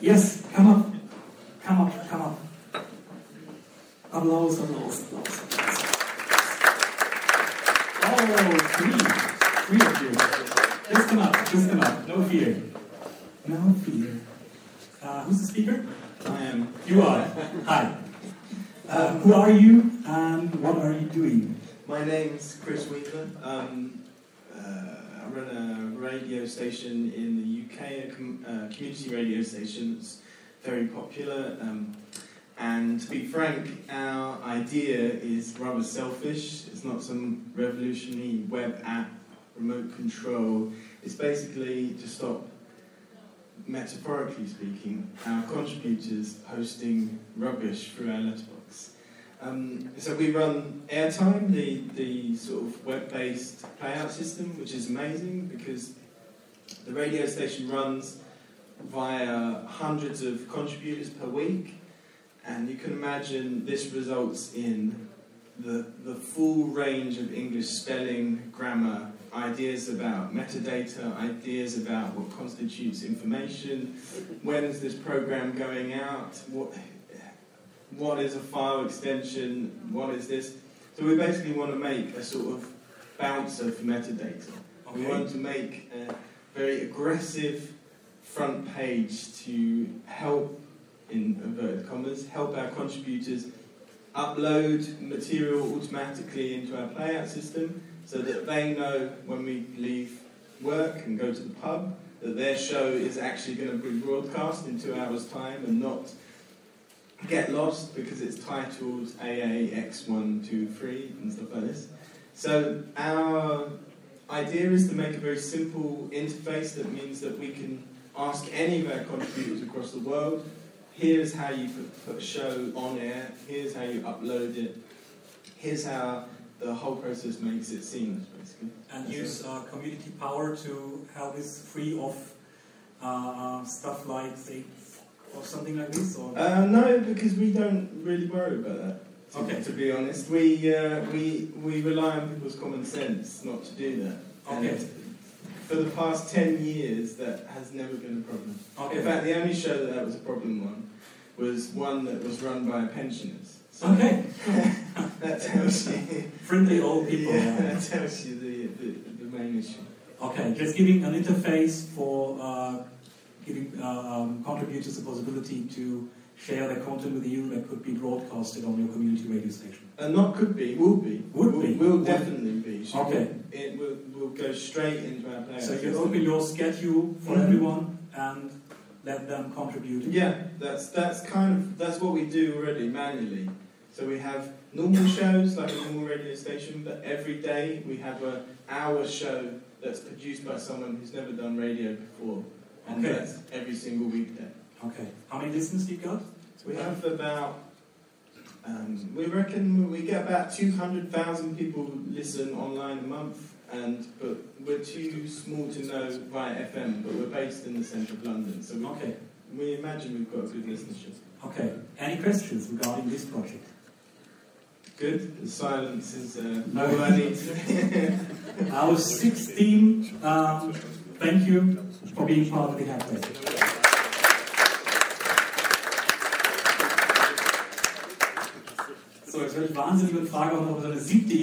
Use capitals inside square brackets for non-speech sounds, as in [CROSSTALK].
Yes, come up. Come up, come up. Applaus, Applaus, Applaus. Oh, three. Three of you. Just come up, just come up. No fear. No fear. Uh, who's the speaker? I am. You are. Hi. Uh, who are you and what are you doing? My name's Chris Weaver. Um, I run a radio station in the UK, a com- uh, community radio station that's very popular. Um, and to be frank, our idea is rather selfish. It's not some revolutionary web app, remote control. It's basically to stop, metaphorically speaking, our contributors posting rubbish through our letterbox. Um, so we run Airtime, the, the sort of web-based playout system, which is amazing because the radio station runs via hundreds of contributors per week, and you can imagine this results in the, the full range of English spelling, grammar, ideas about metadata, ideas about what constitutes information, when is this program going out, what, what is a file extension, what is this. So we basically want to make a sort of bouncer for metadata. We want to make a very aggressive front page to help, in inverted commas, help our contributors upload material automatically into our playout system so that they know when we leave work and go to the pub that their show is actually going to be broadcast in two hours' time and not get lost because it's titled AA X123 and stuff like this. So our idea is to make a very simple interface that means that we can ask any of our contributors across the world, here's how you put, a show on air, here's how you upload it, here's how the whole process makes it seamless, basically. And use uh, community power to help us free of uh, stuff like, say, or something like this? Or? Uh, no, because we don't really worry about that. To, Okay. to be honest, we, uh, we we rely on people's common sense not to do that. Okay. And for the past ten years, that has never been a problem. okay. In fact, the only show that that was a problem on was one that was run by pensioners. So okay. [LAUGHS] that tells you. Friendly old people. Yeah, that tells you the, the, the main issue. Okay, just giving an interface for uh, giving uh, um, contributors the possibility to share their content with you that could be broadcasted on your community radio station. And not could be, will be. Would will, be. Will Would. definitely be. Should Okay. be. It will, will go straight into our player. So you open your schedule for Mhm. everyone and let them contribute. Yeah, that's that's kind of that's what we do already manually. So we have normal shows like a normal radio station, but every day we have a hour show that's produced by someone who's never done radio before, and Okay. that's every single weekday. Okay. How many listeners do you got? We have about um, we reckon we get about two hundred thousand people listen online a month, and but we're too small to know via FM, but we're based in the centre of London, so we, Okay. we imagine we've got a good listenership. Okay. Any questions regarding this project? Good. The silence is uh, No. all I need. Our sixth team, um, thank you for being part of the Hackday. So, jetzt wäre ich wahnsinnig und frage auch noch so eine siebte Idee.